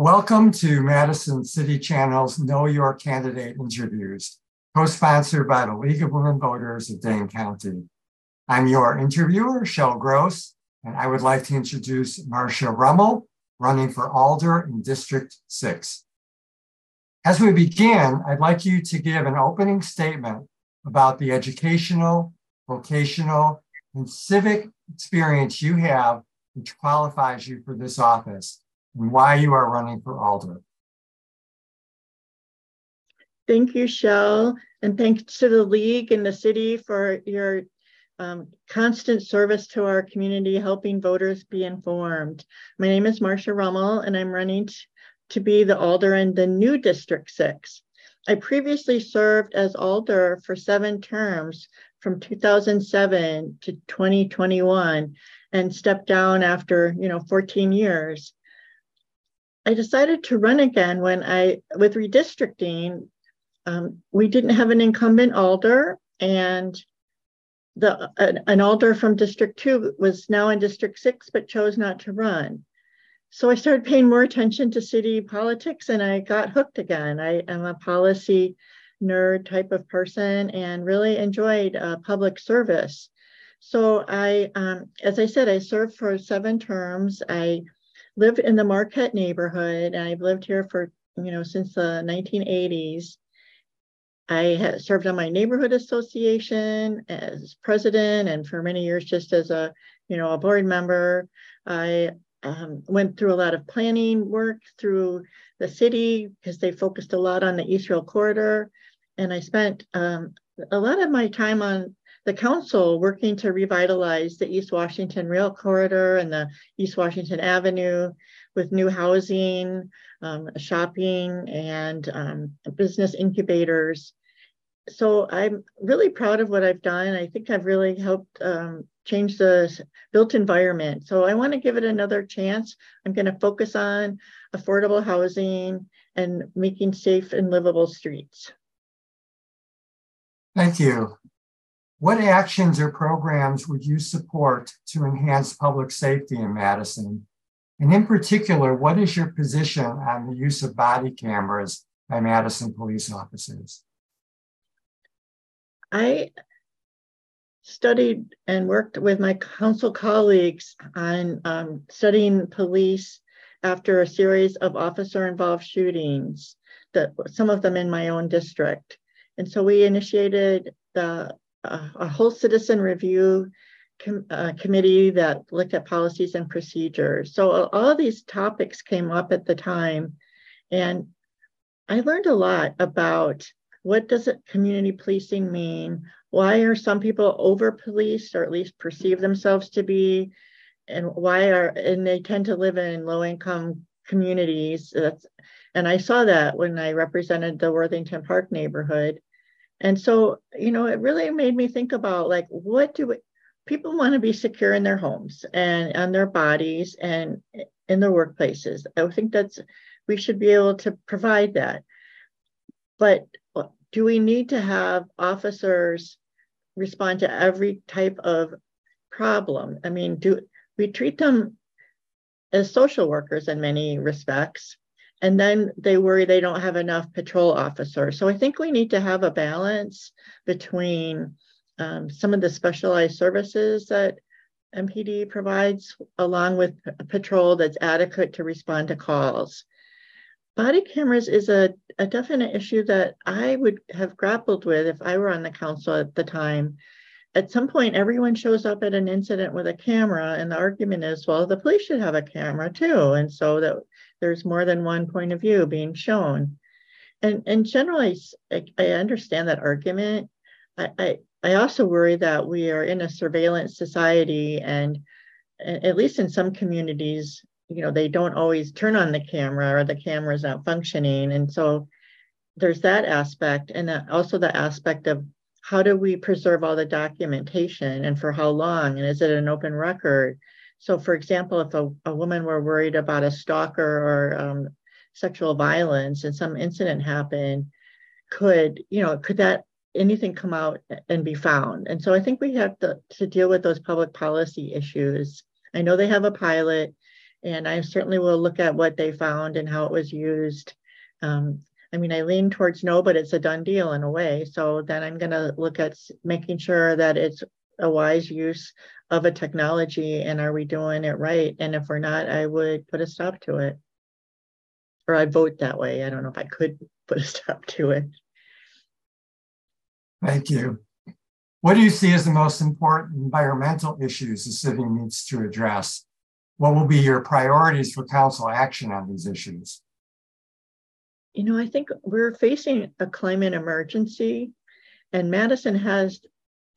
Welcome to Madison City Channel's Know Your Candidate interviews, co-sponsored by the League of Women Voters of Dane County. I'm your interviewer, Shell Gross, and I would like to introduce Marsha Rummel, running for Alder in District 6. As we begin, I'd like you to give an opening statement about the educational, vocational, and civic experience you have which qualifies you for this office why you are running for Alder. Thank you, Shell, and thanks to the League and the city for your um, constant service to our community, helping voters be informed. My name is Marsha Rummel, and I'm running to be the Alder in the new District 6. I previously served as Alder for seven terms from 2007 to 2021 and stepped down after, you know, 14 years. I decided to run again when I, with redistricting, um, we didn't have an incumbent alder, and the an, an alder from District Two was now in District Six, but chose not to run. So I started paying more attention to city politics, and I got hooked again. I am a policy nerd type of person, and really enjoyed uh, public service. So I, um, as I said, I served for seven terms. I lived in the Marquette neighborhood. And I've lived here for, you know, since the 1980s. I served on my neighborhood association as president and for many years just as a, you know, a board member. I um, went through a lot of planning work through the city because they focused a lot on the East Rail corridor. And I spent um, a lot of my time on the council working to revitalize the East Washington Rail Corridor and the East Washington Avenue with new housing, um, shopping, and um, business incubators. So I'm really proud of what I've done. I think I've really helped um, change the built environment. So I want to give it another chance. I'm going to focus on affordable housing and making safe and livable streets. Thank you. What actions or programs would you support to enhance public safety in Madison? And in particular, what is your position on the use of body cameras by Madison police officers? I studied and worked with my council colleagues on um, studying police after a series of officer involved shootings, that some of them in my own district. And so we initiated the a whole citizen review com, uh, committee that looked at policies and procedures. So all these topics came up at the time, and I learned a lot about what does it community policing mean? Why are some people over policed or at least perceive themselves to be? And why are and they tend to live in low income communities. That's, and I saw that when I represented the Worthington Park neighborhood. And so, you know, it really made me think about like, what do we, people want to be secure in their homes and on their bodies and in their workplaces. I think that's, we should be able to provide that. But uh, do we need to have officers respond to every type of problem? I mean, do we treat them as social workers in many respects? And then they worry they don't have enough patrol officers. So I think we need to have a balance between um, some of the specialized services that MPD provides, along with patrol that's adequate to respond to calls. Body cameras is a, a definite issue that I would have grappled with if I were on the council at the time. At some point, everyone shows up at an incident with a camera, and the argument is, well, the police should have a camera too. And so that there's more than one point of view being shown. And, and generally, I, I understand that argument. I, I, I also worry that we are in a surveillance society, and at least in some communities, you know, they don't always turn on the camera or the camera is not functioning. And so there's that aspect, and also the aspect of how do we preserve all the documentation and for how long? And is it an open record? So, for example, if a, a woman were worried about a stalker or um, sexual violence and some incident happened, could, you know, could that anything come out and be found? And so I think we have to, to deal with those public policy issues. I know they have a pilot And I certainly will look at what they found and how it was used. Um, I mean, I lean towards no, but it's a done deal in a way. So then I'm going to look at making sure that it's a wise use of a technology and are we doing it right? And if we're not, I would put a stop to it. Or I'd vote that way. I don't know if I could put a stop to it. Thank you. What do you see as the most important environmental issues the city needs to address? What will be your priorities for council action on these issues? You know, I think we're facing a climate emergency, and Madison has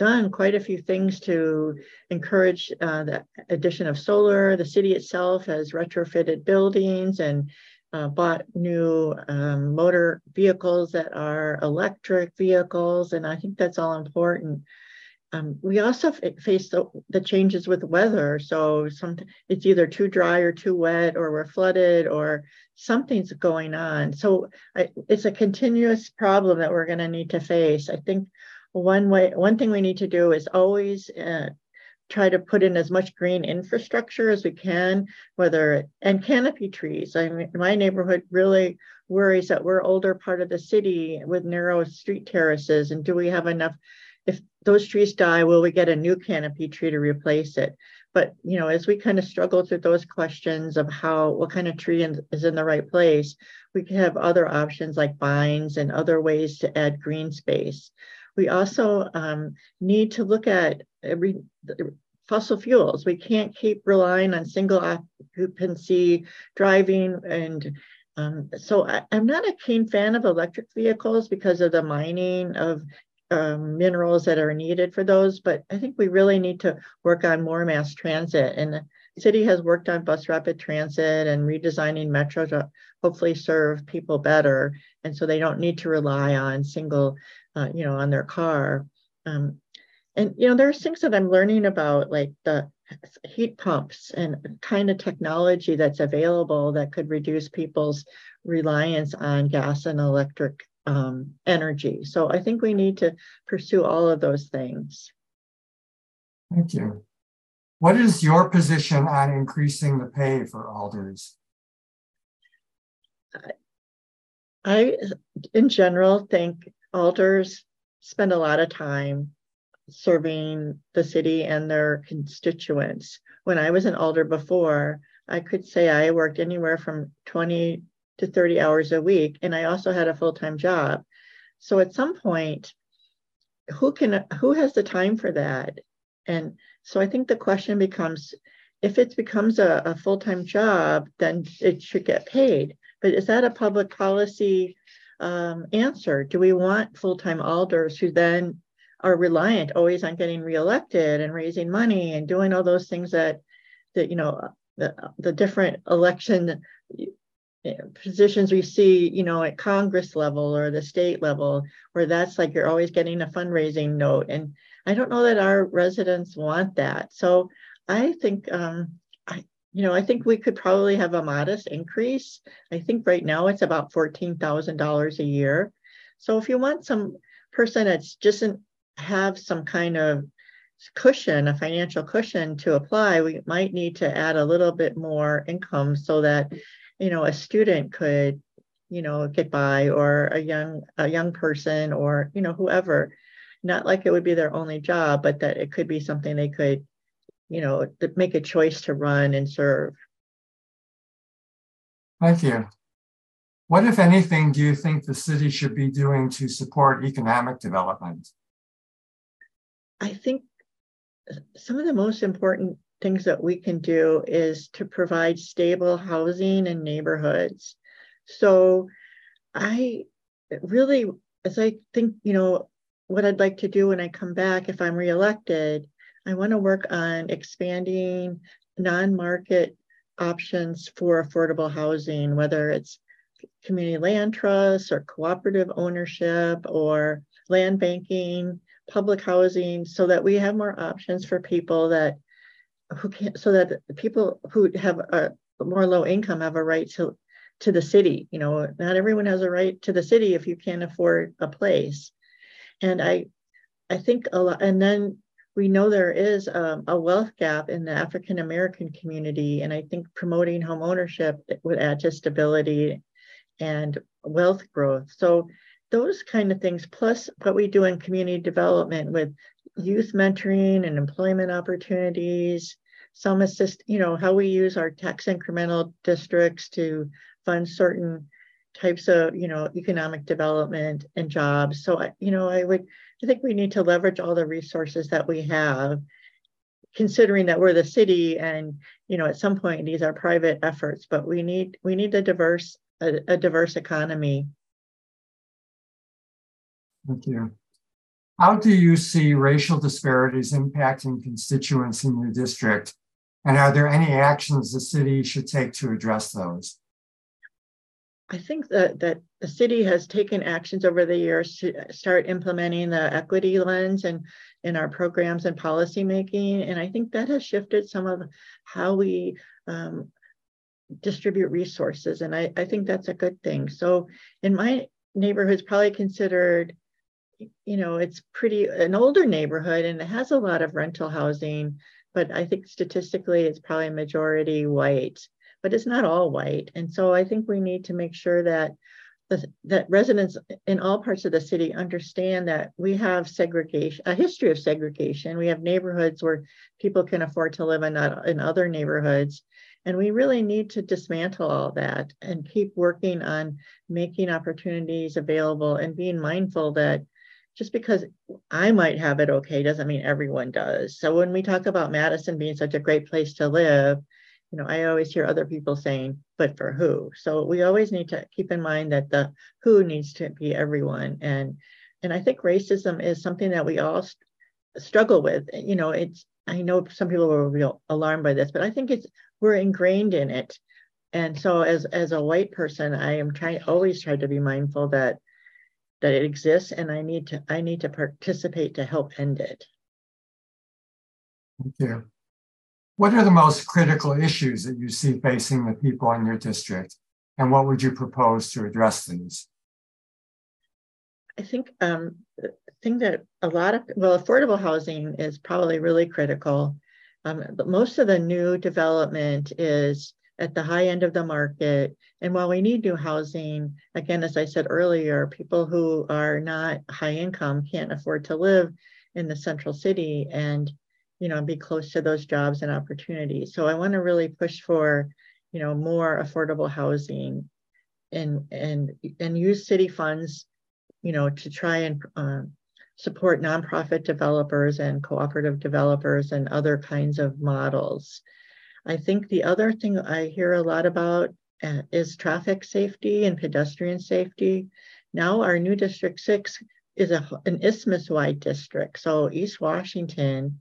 done quite a few things to encourage uh, the addition of solar. The city itself has retrofitted buildings and uh, bought new um, motor vehicles that are electric vehicles, and I think that's all important. Um, we also face the, the, changes with weather. So some, it's either too dry or too wet, or we're flooded, or something's going on. So I, it's a continuous problem that we're going to need to face. I think one way, one thing we need to do is always uh, try to put in as much green infrastructure as we can, whether and canopy trees. I mean, my neighborhood really worries that we're older part of the city with narrow street terraces, and do we have enough? If those trees die, will we get a new canopy tree to replace it? But you know, as we kind of struggle through those questions of how what kind of tree is in the right place, we can have other options like vines and other ways to add green space. We also um, need to look at every, fossil fuels. We can't keep relying on single occupancy driving. And um, so I, am not a keen fan of electric vehicles because of the mining of um, minerals that are needed for those. But I think we really need to work on more mass transit. And city has worked on bus rapid transit and redesigning metro to hopefully serve people better. And so they don't need to rely on single uh, you know, on their car. Um, and you know, there's things that I'm learning about, like the heat pumps and kind of technology that's available that could reduce people's reliance on gas and electric um, energy. So I think we need to pursue all of those things. Thank you. What is your position on increasing the pay for alders? I, in general, think alders spend a lot of time serving the city and their constituents. When I was an alder before, I could say I worked anywhere from 20 to 30 hours a week, and I also had a full time job. So at some point, who can who has the time for that? And so I think the question becomes if it becomes a, a full time job, then it should get paid. But is that a public policy um, answer. Do we want full time alders who then are reliant always on getting reelected and raising money and doing all those things that that you know the, the different election positions we see you know at congress level or the state level where that's like you're always getting a fundraising note and i don't know that our residents want that so i think um, you know, I think we could probably have a modest increase. I think right now it's about $14,000 a year. So if you want some person that's just have some kind of cushion, a financial cushion to apply, we might need to add a little bit more income so that, you know, a student could, you know, get by or a young a young person or, you know, whoever. Not like it would be their only job, but that it could be something they could you know, to make a choice to run and serve. Thank you. What, if anything, do you think the city should be doing to support economic development? I think some of the most important things that we can do is to provide stable housing in neighborhoods. So I really, as I think, you know, what I'd like to do when I come back if I'm reelected I want to work on expanding non-market options for affordable housing, whether it's community land trusts or cooperative ownership or land banking, public housing, so that we have more options for people that who can so that people who have a more low income have a right to to the city. You know, not everyone has a right to the city if you can't afford a place. And I I think a lot and then we know there is a, a wealth gap in the African American community, and I think promoting home ownership would add to stability and wealth growth. So those kind of things, plus what we do in community development with youth mentoring and employment opportunities, some assist, you know, how we use our tax incremental districts to fund certain types of, you know, economic development and jobs. So, I, you know, I would, I think we need to leverage all the resources that we have, considering that we're the city and, you know, at some point these are private efforts, but we need, we need a diverse, a, a diverse economy. Thank you. How do you see racial disparities impacting constituents in your district? And are there any actions the city should take to address those? I think that, that the city has taken actions over the years to start implementing the equity lens and in our programs and policy making. And I think that has shifted some of how we um, distribute resources. And I, I think that's a good thing. So in my neighborhood, it's probably considered you know, it's pretty an older neighborhood and it has a lot of rental housing, but I think statistically it's probably majority white, but it's not all white. And so I think we need to make sure that that residents in all parts of the city understand that we have segregation, a history of segregation. We have neighborhoods where people can afford to live in, uh, in other neighborhoods. And we really need to dismantle all that and keep working on making opportunities available and being mindful that just because I might have it okay doesn't mean everyone does. So when we talk about Madison being such a great place to live, you know, I always hear other people saying, but for who? So we always need to keep in mind that the who needs to be everyone. And and I think racism is something that we all st- struggle with. You know, it's I know some people were real alarmed by this, but I think it's we're ingrained in it. And so as as a white person, I am trying always try to be mindful that that it exists and I need to I need to participate to help end it. Thank you. What are the most critical issues that you see facing the people in your district? And what would you propose to address these? I think um, the thing that a lot of well, affordable housing is probably really critical. Um, but most of the new development is at the high end of the market. And while we need new housing, again, as I said earlier, people who are not high income can't afford to live in the central city and you know be close to those jobs and opportunities. So I want to really push for you know more affordable housing and and and use city funds you know to try and uh, support nonprofit developers and cooperative developers and other kinds of models I think the other thing I hear a lot about uh, is traffic safety and pedestrian safety. Now our new District 6 is a, an isthmus-wide district. So East Washington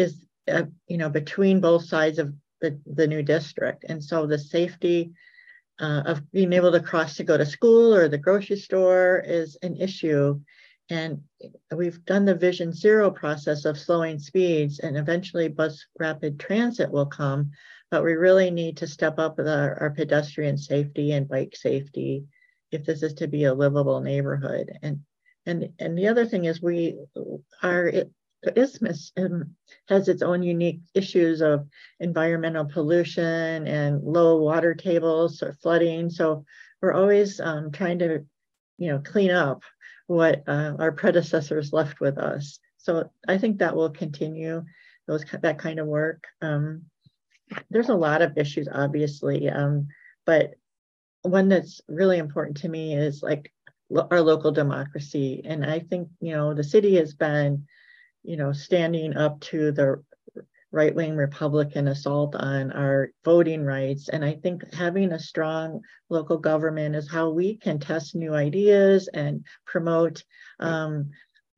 is, uh, you know, between both sides of the, the new district. And so the safety uh, of being able to cross to go to school or the grocery store is an issue. And we've done the Vision Zero process of slowing speeds, and eventually bus rapid transit will come. But we really need to step up our, pedestrian safety and bike safety if this is to be a livable neighborhood. And and and the other thing is we our isthmus um, has its own unique issues of environmental pollution and low water tables or flooding. So we're always um, trying to, you know, clean up what uh, our predecessors left with us. So I think that will continue those that kind of work. Um, there's a lot of issues, obviously, um, but one that's really important to me is like lo- our local democracy. And I think you know the city has been, you know, standing up to the right wing Republican assault on our voting rights. And I think having a strong local government is how we can test new ideas and promote um,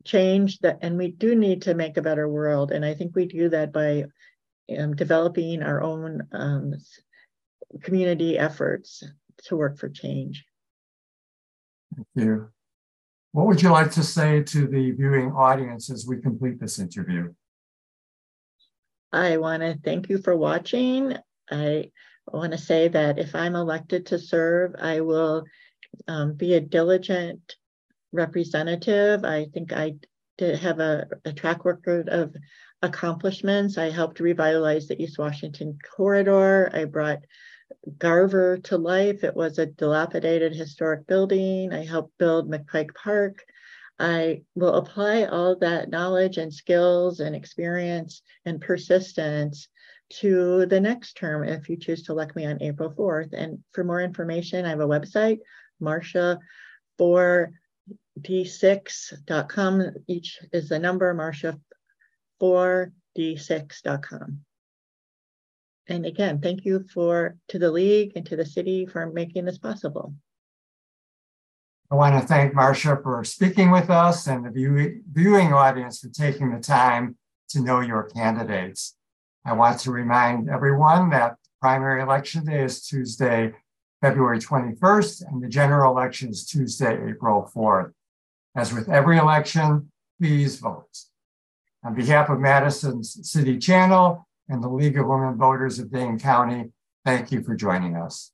change that and we do need to make a better world. And i think we do that by um, developing our own um, community efforts to work for change. Thank you what would you like to say to the viewing audience as we complete this interview I want to thank you for watching. I want to say that if I'm elected to serve, I will um, be a diligent representative. I think I to have a, a track record of accomplishments. I helped revitalize the East Washington corridor. I brought Garver to life. It was a dilapidated historic building. I helped build McPike Park. I will apply all that knowledge and skills and experience and persistence to the next term if you choose to elect me on April 4th. And for more information, I have a website, marsha4d6.com. Each is the number, Marsha4d6.com. And again, thank you for to the league and to the city for making this possible. I want to thank Marsha for speaking with us and the view, viewing audience for taking the time to know your candidates. I want to remind everyone that primary election day is Tuesday, February 21st, and the general election is Tuesday, April 4th. As with every election, please vote. On behalf of Madison's City Channel and the League of Women Voters of Dane County, thank you for joining us.